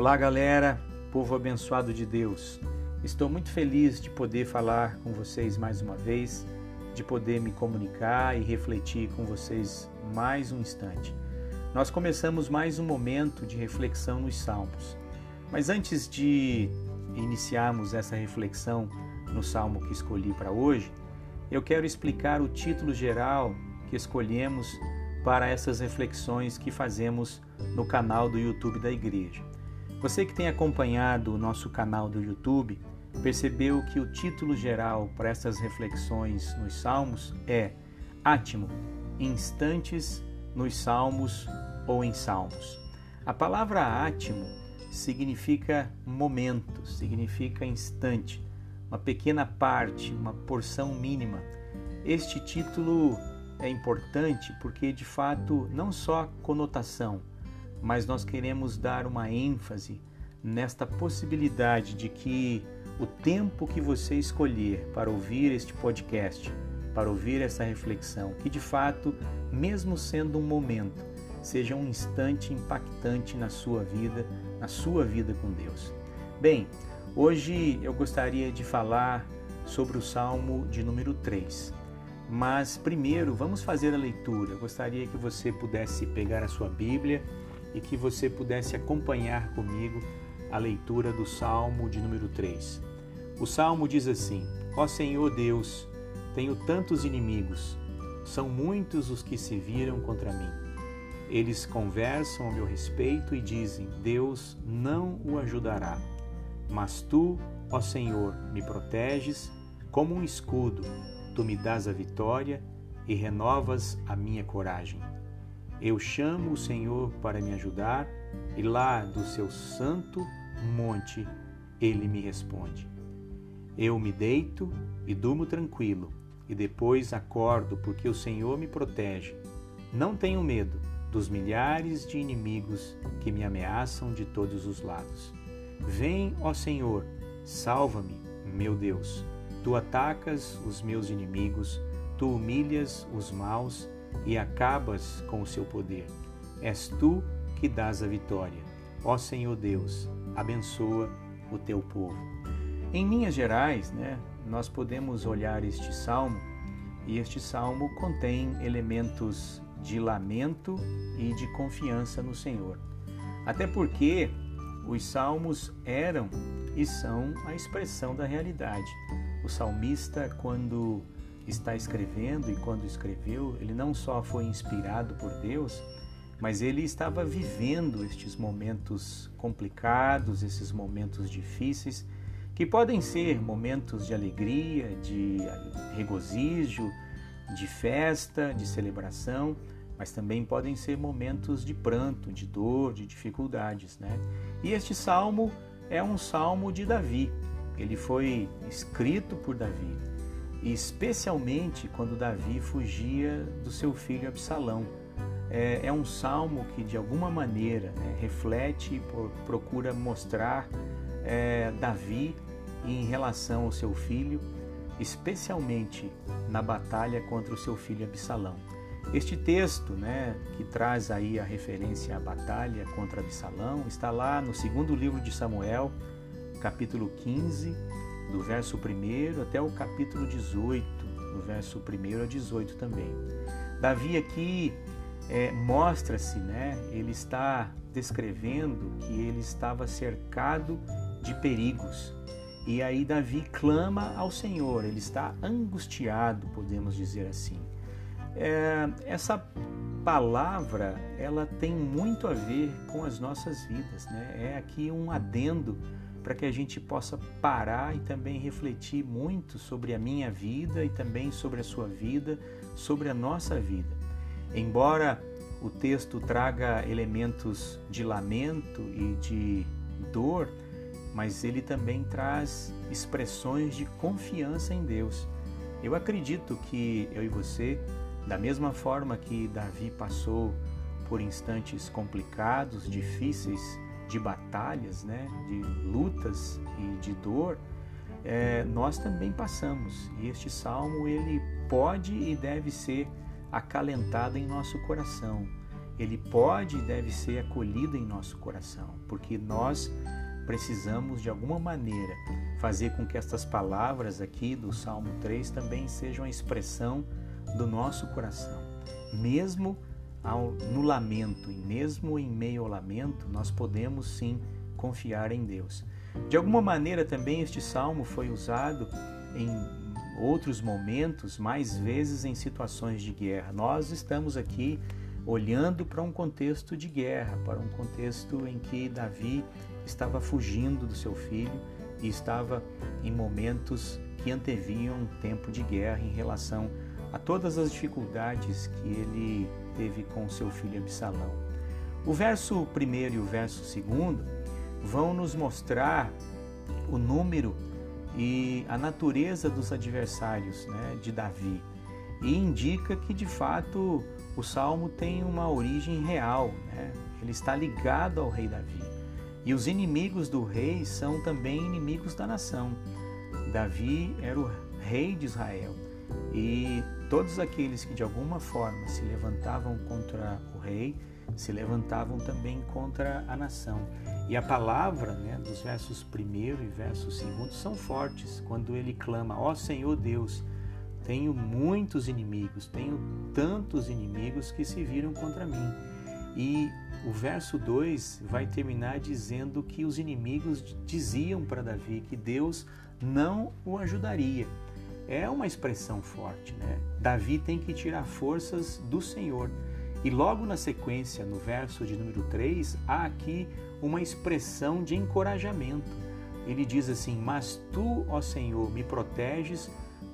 Olá, galera, povo abençoado de Deus. Estou muito feliz de poder falar com vocês mais uma vez, de poder me comunicar e refletir com vocês mais um instante. Nós começamos mais um momento de reflexão nos Salmos. Mas antes de iniciarmos essa reflexão no salmo que escolhi para hoje, eu quero explicar o título geral que escolhemos para essas reflexões que fazemos no canal do YouTube da igreja. Você que tem acompanhado o nosso canal do YouTube percebeu que o título geral para essas reflexões nos Salmos é Átimo, instantes nos Salmos ou em Salmos. A palavra átimo significa momento, significa instante, uma pequena parte, uma porção mínima. Este título é importante porque, de fato, não só conotação, mas nós queremos dar uma ênfase nesta possibilidade de que o tempo que você escolher para ouvir este podcast, para ouvir essa reflexão, que de fato, mesmo sendo um momento, seja um instante impactante na sua vida, na sua vida com Deus. Bem, hoje eu gostaria de falar sobre o Salmo de número 3. Mas primeiro, vamos fazer a leitura. Eu gostaria que você pudesse pegar a sua Bíblia e que você pudesse acompanhar comigo a leitura do Salmo de número 3. O Salmo diz assim: Ó Senhor Deus, tenho tantos inimigos, são muitos os que se viram contra mim. Eles conversam a meu respeito e dizem: Deus não o ajudará. Mas tu, ó Senhor, me proteges como um escudo, tu me dás a vitória e renovas a minha coragem. Eu chamo o Senhor para me ajudar e lá do seu santo monte ele me responde. Eu me deito e durmo tranquilo e depois acordo porque o Senhor me protege. Não tenho medo dos milhares de inimigos que me ameaçam de todos os lados. Vem, ó Senhor, salva-me, meu Deus. Tu atacas os meus inimigos, tu humilhas os maus e acabas com o seu poder. És tu que dás a vitória. Ó Senhor Deus, abençoa o teu povo. Em linhas gerais, né, nós podemos olhar este salmo e este salmo contém elementos de lamento e de confiança no Senhor. Até porque os salmos eram e são a expressão da realidade. O salmista, quando está escrevendo e quando escreveu, ele não só foi inspirado por Deus, mas ele estava vivendo estes momentos complicados, esses momentos difíceis, que podem ser momentos de alegria, de regozijo, de festa, de celebração, mas também podem ser momentos de pranto, de dor, de dificuldades, né? E este salmo é um salmo de Davi. Ele foi escrito por Davi e especialmente quando Davi fugia do seu filho Absalão. É, é um salmo que, de alguma maneira, né, reflete, procura mostrar é, Davi em relação ao seu filho, especialmente na batalha contra o seu filho Absalão. Este texto, né, que traz aí a referência à batalha contra Absalão, está lá no segundo livro de Samuel, capítulo 15, do verso 1 até o capítulo 18, do verso 1 a 18 também. Davi aqui é, mostra-se, né? Ele está descrevendo que ele estava cercado de perigos. E aí Davi clama ao Senhor, ele está angustiado, podemos dizer assim. É, essa palavra, ela tem muito a ver com as nossas vidas, né? É aqui um adendo para que a gente possa parar e também refletir muito sobre a minha vida e também sobre a sua vida, sobre a nossa vida. Embora o texto traga elementos de lamento e de dor, mas ele também traz expressões de confiança em Deus. Eu acredito que eu e você, da mesma forma que Davi passou por instantes complicados, difíceis, de batalhas, né, de lutas e de dor, é, nós também passamos. E este salmo ele pode e deve ser acalentado em nosso coração. ele pode e deve ser acolhido em nosso coração, porque nós precisamos de alguma maneira fazer com que estas palavras aqui do Salmo 3 também sejam a expressão do nosso coração. Mesmo ao, no lamento e mesmo em meio ao lamento, nós podemos sim confiar em Deus. De alguma maneira também este salmo foi usado em outros momentos, mais vezes em situações de guerra. Nós estamos aqui olhando para um contexto de guerra, para um contexto em que Davi estava fugindo do seu filho e estava em momentos que anteviam um tempo de guerra em relação a todas as dificuldades que ele teve com seu filho Absalão. O verso 1 e o verso 2 vão nos mostrar o número e a natureza dos adversários né, de Davi e indica que de fato o salmo tem uma origem real, né? ele está ligado ao rei Davi. E os inimigos do rei são também inimigos da nação. Davi era o rei de Israel e todos aqueles que de alguma forma se levantavam contra o rei se levantavam também contra a nação. E a palavra né, dos versos 1 e versos 2 são fortes quando ele clama: Ó oh, Senhor Deus, tenho muitos inimigos, tenho tantos inimigos que se viram contra mim. E o verso 2 vai terminar dizendo que os inimigos diziam para Davi que Deus não o ajudaria. É uma expressão forte, né? Davi tem que tirar forças do Senhor. E logo na sequência, no verso de número 3, há aqui uma expressão de encorajamento. Ele diz assim: Mas tu, ó Senhor, me proteges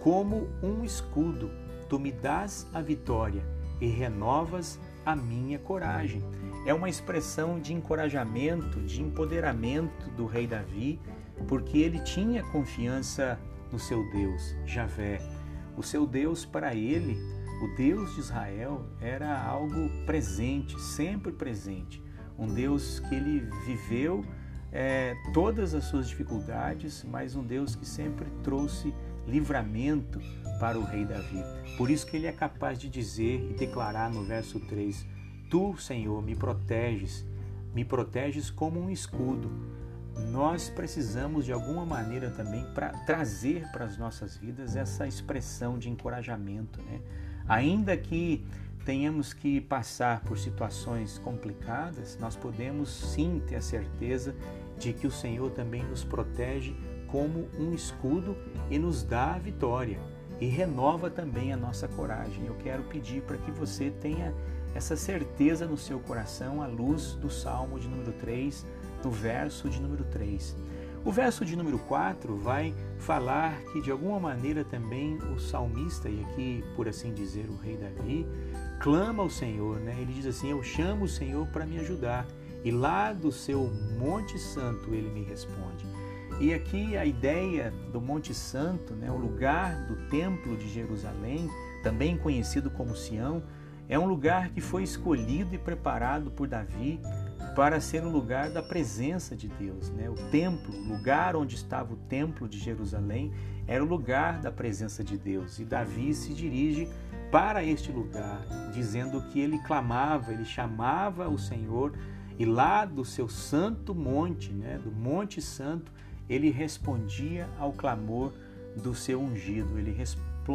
como um escudo, tu me dás a vitória e renovas a minha coragem. É uma expressão de encorajamento, de empoderamento do rei Davi, porque ele tinha confiança no seu Deus, Javé. O seu Deus para ele o Deus de Israel era algo presente, sempre presente. Um Deus que ele viveu é, todas as suas dificuldades, mas um Deus que sempre trouxe livramento para o rei Davi. Por isso que ele é capaz de dizer e declarar no verso 3: Tu, Senhor, me proteges, me proteges como um escudo. Nós precisamos de alguma maneira também para trazer para as nossas vidas essa expressão de encorajamento, né? Ainda que tenhamos que passar por situações complicadas, nós podemos sim ter a certeza de que o Senhor também nos protege como um escudo e nos dá a vitória e renova também a nossa coragem. Eu quero pedir para que você tenha essa certeza no seu coração à luz do Salmo de número 3, no verso de número 3. O verso de número 4 vai falar que de alguma maneira também o salmista, e aqui por assim dizer o rei Davi, clama ao Senhor, né? Ele diz assim: Eu chamo o Senhor para me ajudar, e lá do seu Monte Santo ele me responde. E aqui a ideia do Monte Santo, né, o lugar do Templo de Jerusalém, também conhecido como Sião, é um lugar que foi escolhido e preparado por Davi para ser um lugar da presença de Deus. Né? O templo, o lugar onde estava o templo de Jerusalém, era o lugar da presença de Deus. E Davi se dirige para este lugar, dizendo que ele clamava, ele chamava o Senhor, e lá do seu santo monte, né, do Monte Santo, ele respondia ao clamor do seu ungido, ele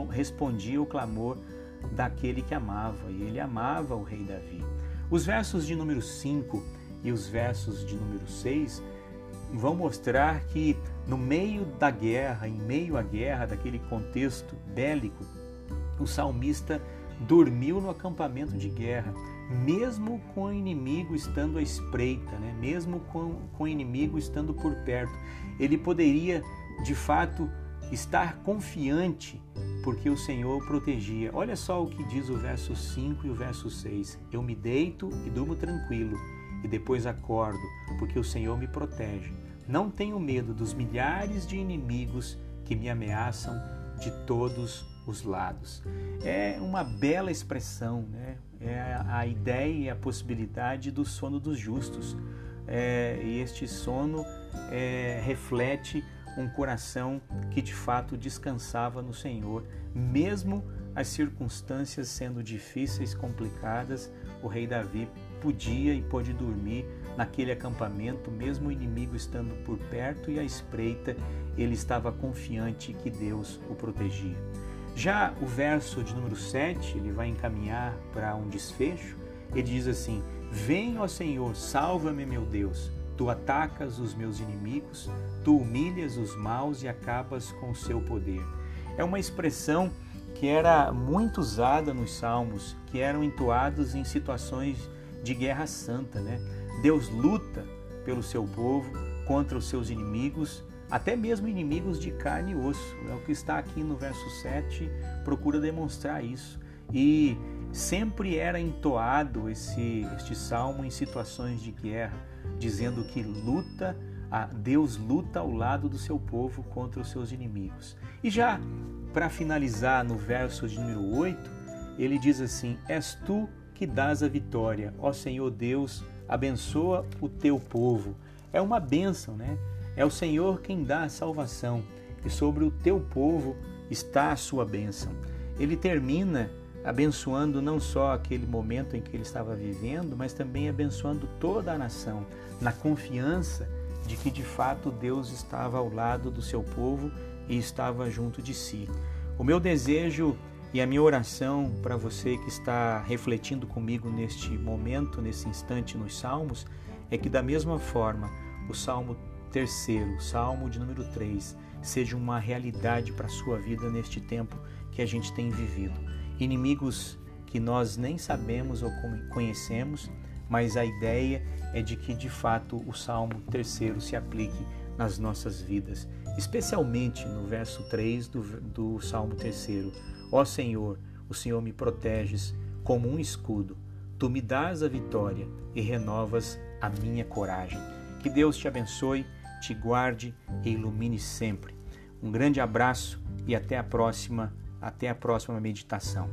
respondia ao clamor daquele que amava, e ele amava o rei Davi. Os versos de número 5 e os versos de número 6 vão mostrar que no meio da guerra, em meio à guerra, daquele contexto bélico, o salmista dormiu no acampamento de guerra, mesmo com o inimigo estando à espreita, né? mesmo com, com o inimigo estando por perto. Ele poderia, de fato, estar confiante porque o Senhor o protegia. Olha só o que diz o verso 5 e o verso 6. Eu me deito e durmo tranquilo e depois acordo, porque o Senhor me protege. Não tenho medo dos milhares de inimigos que me ameaçam de todos os lados. É uma bela expressão, né? é a ideia e a possibilidade do sono dos justos. É, e este sono é, reflete um coração que de fato descansava no Senhor, mesmo as circunstâncias sendo difíceis, complicadas, o rei Davi podia e pôde dormir naquele acampamento, mesmo o inimigo estando por perto e à espreita, ele estava confiante que Deus o protegia. Já o verso de número 7, ele vai encaminhar para um desfecho. Ele diz assim: Vem, ó Senhor, salva-me, meu Deus. Tu atacas os meus inimigos, tu humilhas os maus e acabas com o seu poder. É uma expressão que era muito usada nos salmos, que eram entoados em situações de guerra santa, né? Deus luta pelo seu povo contra os seus inimigos, até mesmo inimigos de carne e osso. É o que está aqui no verso 7, procura demonstrar isso. E sempre era entoado esse este salmo em situações de guerra, dizendo que luta, Deus luta ao lado do seu povo contra os seus inimigos. E já para finalizar no verso de número 8, ele diz assim: És tu que dás a vitória, ó Senhor Deus, abençoa o teu povo. É uma bênção, né? É o Senhor quem dá a salvação e sobre o teu povo está a sua bênção. Ele termina abençoando não só aquele momento em que ele estava vivendo, mas também abençoando toda a nação, na confiança de que de fato Deus estava ao lado do seu povo e estava junto de si. O meu desejo e a minha oração para você que está refletindo comigo neste momento, nesse instante nos Salmos, é que da mesma forma o Salmo terceiro, Salmo de número 3, seja uma realidade para a sua vida neste tempo que a gente tem vivido. Inimigos que nós nem sabemos ou conhecemos, mas a ideia é de que de fato o Salmo terceiro se aplique nas nossas vidas, especialmente no verso 3 do, do Salmo terceiro Ó Senhor, o Senhor me proteges como um escudo. Tu me dás a vitória e renovas a minha coragem. Que Deus te abençoe, te guarde e ilumine sempre. Um grande abraço e até a próxima, até a próxima meditação.